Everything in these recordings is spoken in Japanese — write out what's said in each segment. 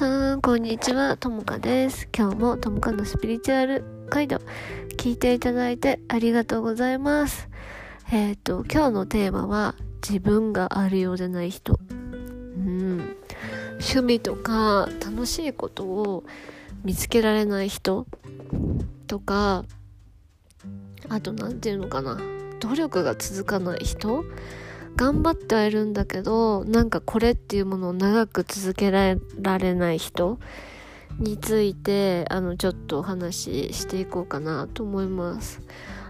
さん、こんにちは。ともかです。今日もともかのスピリチュアルガイド、聞いていただいてありがとうございます。えっ、と、今日のテーマは、自分があるようじゃない人。うん。趣味とか、楽しいことを見つけられない人とか、あと、何て言うのかな。努力が続かない人頑張ってはいるんだけどなんかこれっていうものを長く続けられない人についてあのちょっとお話ししていこうかなと思います。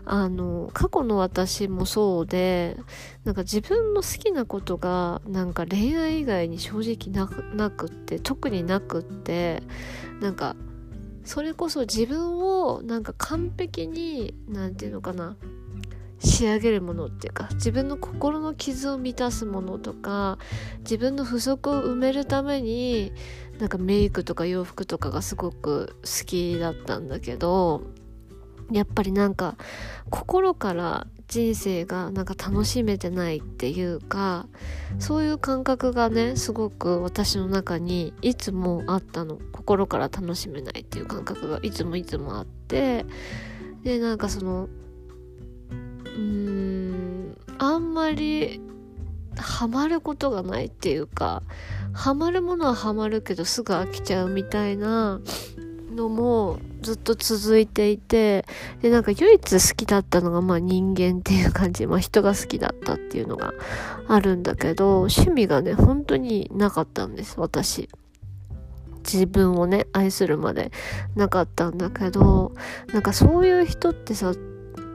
あの過去の私もそうでなんか自分の好きなことがなんか恋愛以外に正直なくって特になくってなんかそれこそ自分をなんか完璧に何て言うのかな仕上げるものっていうか自分の心の傷を満たすものとか自分の不足を埋めるためになんかメイクとか洋服とかがすごく好きだったんだけどやっぱりなんか心から人生がなんか楽しめてないっていうかそういう感覚がねすごく私の中にいつもあったの。心から楽しめないっていう感覚がいつもいつもあってでなんかそのうんあんまりハマることがないっていうかハマるものはハマるけどすぐ飽きちゃうみたいなのもずっと続いていてでなんか唯一好きだったのがまあ人間っていう感じ。まあ人が好きだったっていうのがあるんだけど趣味がね本当になかったんです私。自分をね愛するまでなかったんだけどなんかそういう人ってさ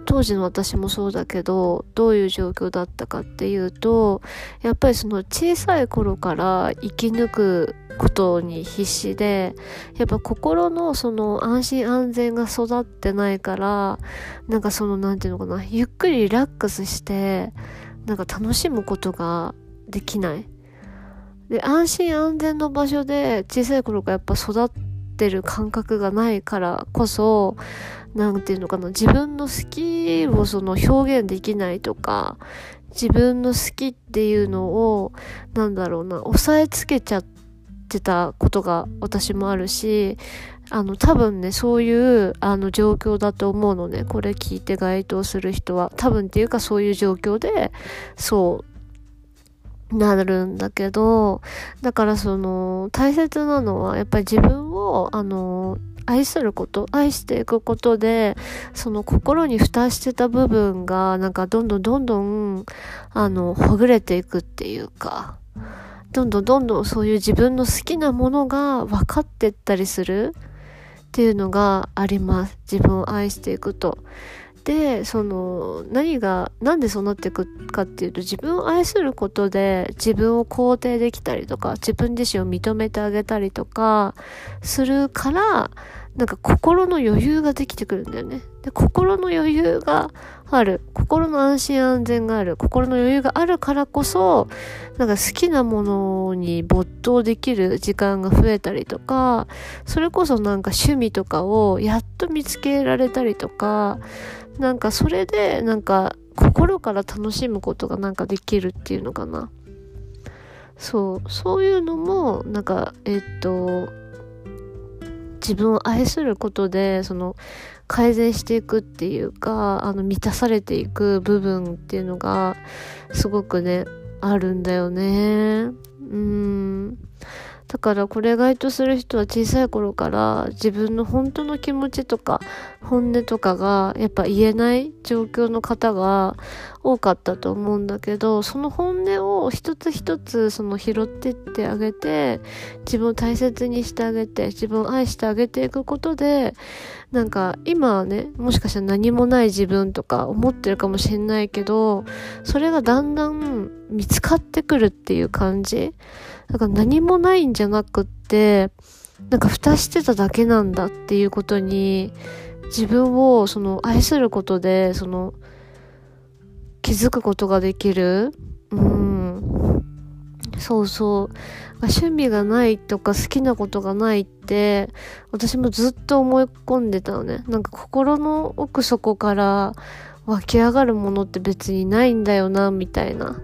当時の私もそうだけどどういう状況だったかっていうとやっぱりその小さい頃から生き抜くことに必死でやっぱ心のその安心安全が育ってないからなんかその何て言うのかなゆっくりリラックスしてなんか楽しむことができない。で安心安全の場所で小さい頃からやっぱ育ってる感覚がないからこそなんていうのかな、自分の好きをその表現できないとか、自分の好きっていうのを、なんだろうな、押さえつけちゃってたことが私もあるし、あの、多分ね、そういう、あの、状況だと思うのね。これ聞いて該当する人は。多分っていうかそういう状況で、そう、なるんだけど、だからその、大切なのは、やっぱり自分を、あの、愛すること、愛していくことで、その心に蓋してた部分が、なんかどんどんどんどん、あの、ほぐれていくっていうか、どんどんどんどんそういう自分の好きなものが分かってったりするっていうのがあります。自分を愛していくと。で、その、何が、なんでそうなっていくかっていうと、自分を愛することで自分を肯定できたりとか、自分自身を認めてあげたりとか、するから、なんか心の余裕ができてくるんだよね。で、心の余裕がある。心の安心安全がある。心の余裕があるからこそ、なんか好きなものに没頭できる時間が増えたりとか、それこそなんか趣味とかをやっと見つけられたりとか、なんかそれでなんか心から楽しむことがなんかできるっていうのかな。そう、そういうのも、なんか、えっと、自分を愛することでその改善していくっていうかあの満たされていく部分っていうのがすごくねあるんだよね。うん。だからこれ該当する人は小さい頃から自分の本当の気持ちとか本音とかがやっぱ言えない状況の方が多かったと思うんだけどその本音を一つ一つその拾ってってあげて自分を大切にしてあげて自分を愛してあげていくことでなんか今はねもしかしたら何もない自分とか思ってるかもしれないけどそれがだんだん見つかってくるっていう感じ。だから何もないんじゃなくって、なんか蓋してただけなんだっていうことに、自分をその愛することで、その気づくことができる。うん。そうそう。趣味がないとか好きなことがないって、私もずっと思い込んでたのね。なんか心の奥底から湧き上がるものって別にないんだよな、みたいな。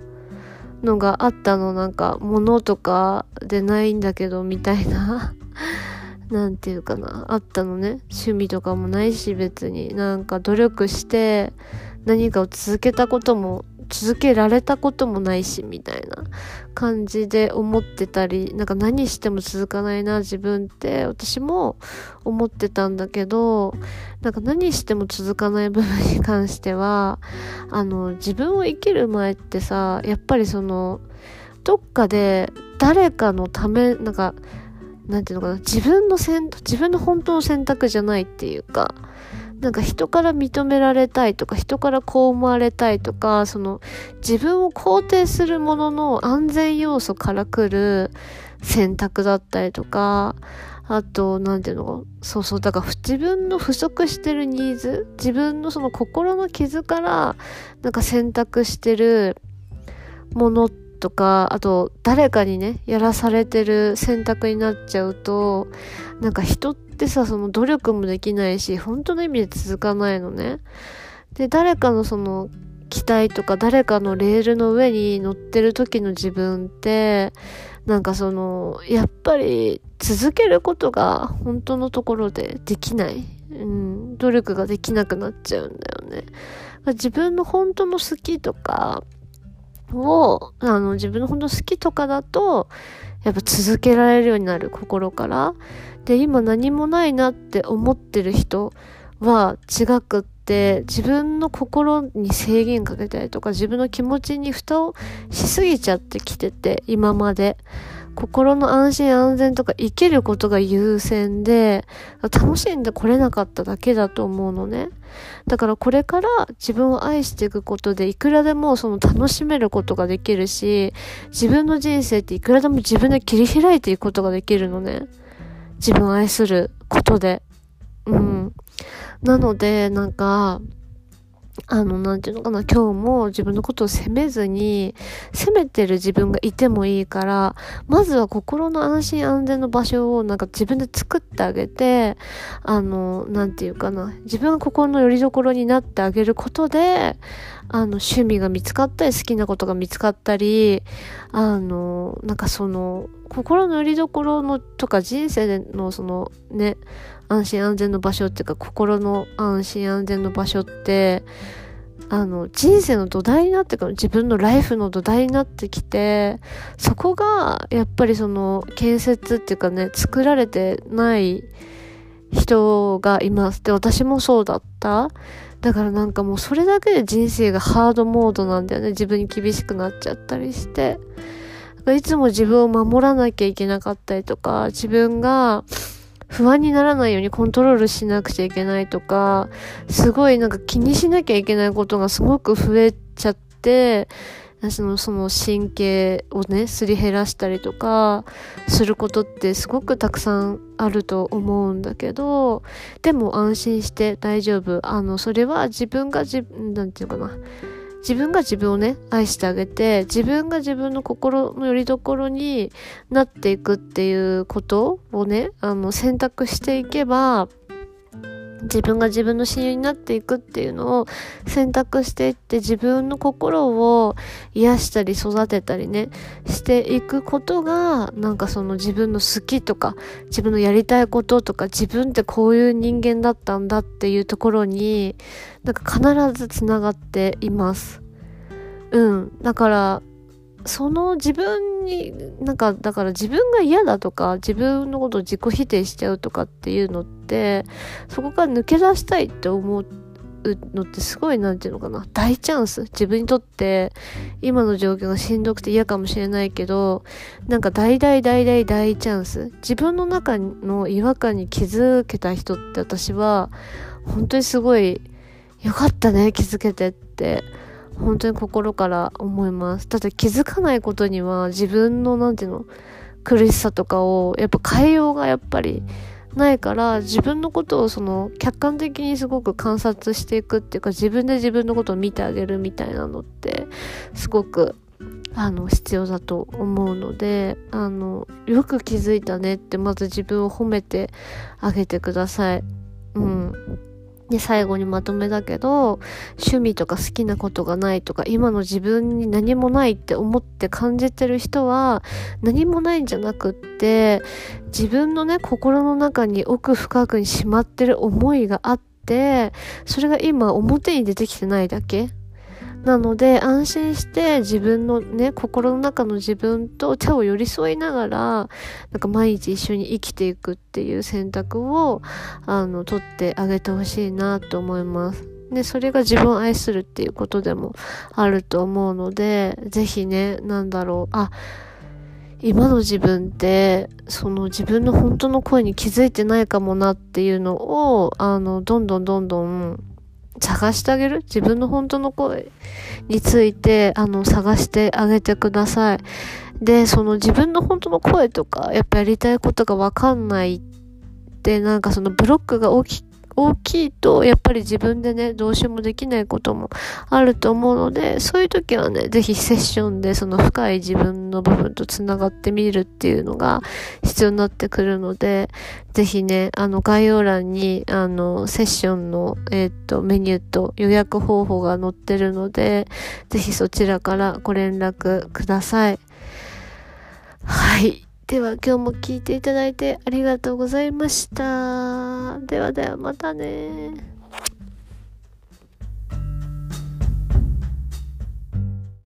のがあったのなんか物とかでないんだけどみたいな 何て言うかな、あったのね。趣味とかもないし別に。なんか努力して何かを続けたことも続けられたこともないしみたいな感じで思ってたりなんか何しても続かないな自分って私も思ってたんだけどなんか何しても続かない部分に関してはあの自分を生きる前ってさやっぱりそのどっかで誰かのためなんかなんていうのかな自分の選自分の本当の選択じゃないっていうかなんか人から認められたいとか人からこう思われたいとかその自分を肯定するものの安全要素から来る選択だったりとかあと何ていうの？そうそうだから自分の不足してるニーズ自分のその心の傷からなんか選択してるものってとかあと誰かにねやらされてる選択になっちゃうとなんか人ってさその努力もできないし本当の意味で続かないのね。で誰かのその期待とか誰かのレールの上に乗ってる時の自分ってなんかそのやっぱり続けることが本当のところでできない、うん、努力ができなくなっちゃうんだよね。自分の本当の好きとかを、あの、自分の本当好きとかだと、やっぱ続けられるようになる、心から。で、今何もないなって思ってる人は違くって、自分の心に制限かけたりとか、自分の気持ちに蓋をしすぎちゃってきてて、今まで。心の安心安全とか生きることが優先で、楽しんでこれなかっただけだと思うのね。だからこれから自分を愛していくことでいくらでもその楽しめることができるし、自分の人生っていくらでも自分で切り開いていくことができるのね。自分を愛することで。うん。なので、なんか、あの、なんていうのかな、今日も自分のことを責めずに、責めてる自分がいてもいいから、まずは心の安心安全の場所をなんか自分で作ってあげて、あの、なんていうかな、自分が心の拠り所になってあげることで、あの、趣味が見つかったり、好きなことが見つかったり、あの、なんかその、心の拠り所のとか人生のそのね、安心安全の場所っていうか心の安心安全の場所ってあの人生の土台になってくる自分のライフの土台になってきてそこがやっぱりその建設っていうかね作られてない人がいます。で私もそうだった。だからなんかもうそれだけで人生がハードモードなんだよね。自分に厳しくなっちゃったりして。いつも自分を守らなきゃいけなかったりとか自分が不安にならないようにコントロールしなくちゃいけないとか、すごいなんか気にしなきゃいけないことがすごく増えちゃって、そのその神経をね、すり減らしたりとか、することってすごくたくさんあると思うんだけど、でも安心して大丈夫。あの、それは自分が自分、なんていうかな。自分が自分をね、愛してあげて、自分が自分の心の拠り所になっていくっていうことをね、あの、選択していけば、自分が自分の親友になっていくっていうのを選択していって自分の心を癒したり育てたりねしていくことがなんかその自分の好きとか自分のやりたいこととか自分ってこういう人間だったんだっていうところになんか必ずつながっています。うん。だからその自分になんかだから自分が嫌だとか自分のことを自己否定しちゃうとかっていうのってそこから抜け出したいって思うのってすごいなんていうのかな。大チャンス。自分にとって今の状況がしんどくて嫌かもしれないけどなんか大大大大大チャンス。自分の中の違和感に気づけた人って私は本当にすごいよかったね気づけてって。本当に心から思います。だって気づかないことには自分の、なんていうの、苦しさとかをやっぱ変えようがやっぱりないから自分のことをその客観的にすごく観察していくっていうか自分で自分のことを見てあげるみたいなのってすごくあの必要だと思うのであのよく気づいたねってまず自分を褒めてあげてください。で、最後にまとめだけど、趣味とか好きなことがないとか、今の自分に何もないって思って感じてる人は、何もないんじゃなくって、自分のね、心の中に奥深くにしまってる思いがあって、それが今表に出てきてないだけ。なので安心して自分のね心の中の自分と手を寄り添いながらなんか毎日一緒に生きていくっていう選択をあの取ってあげてほしいなと思います。で、それが自分を愛するっていうことでもあると思うので、ぜひね、なんだろう、あ、今の自分って、その自分の本当の声に気づいてないかもなっていうのを、あの、どんどんどんどん探してあげる？自分の本当の声について、あの、探してあげてください。で、その自分の本当の声とか、やっぱやりたいことがわかんないって、なんかそのブロックが大き大きいと、やっぱり自分でね、どうしようもできないこともあると思うので、そういう時はね、ぜひセッションでその深い自分の部分と繋がってみるっていうのが必要になってくるので、ぜひね、あの概要欄に、あの、セッションの、えっ、と、メニューと予約方法が載ってるので、ぜひそちらからご連絡ください。はい。では今日も聞いていただいてありがとうございました。ではではまたね